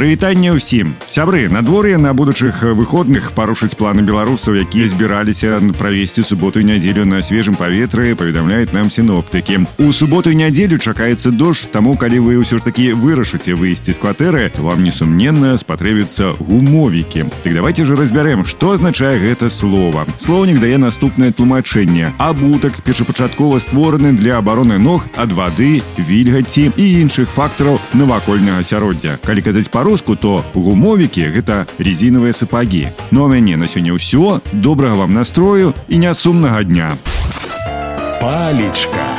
прывітанне ўсім сябры надвор'е на будучых выходных парушыць планы беларусаў якія збіраліся правесці суботу і нядзелю на свежым паветры паведамляюць нам сіноптыкі у суботу і нядзелю чакаецца дождж таму калі вы ўсё ж такі вырашыце выйсці з кватэры то вам несумненна спатрэбіцца гумовікі так давайте же разбярем што азначае гэта слова слоўнік дае наступнае тлумачэнне абутак першапачаткова створаны для абароны ног ад вады вільгаці і іншых фактараў навакольнага асяроддзя калі казаць па па-руску то гумовікі гэта резинавыя сапагі ну а мяне на сёння ўсё добрага вам настрою і нясумнага дня палечка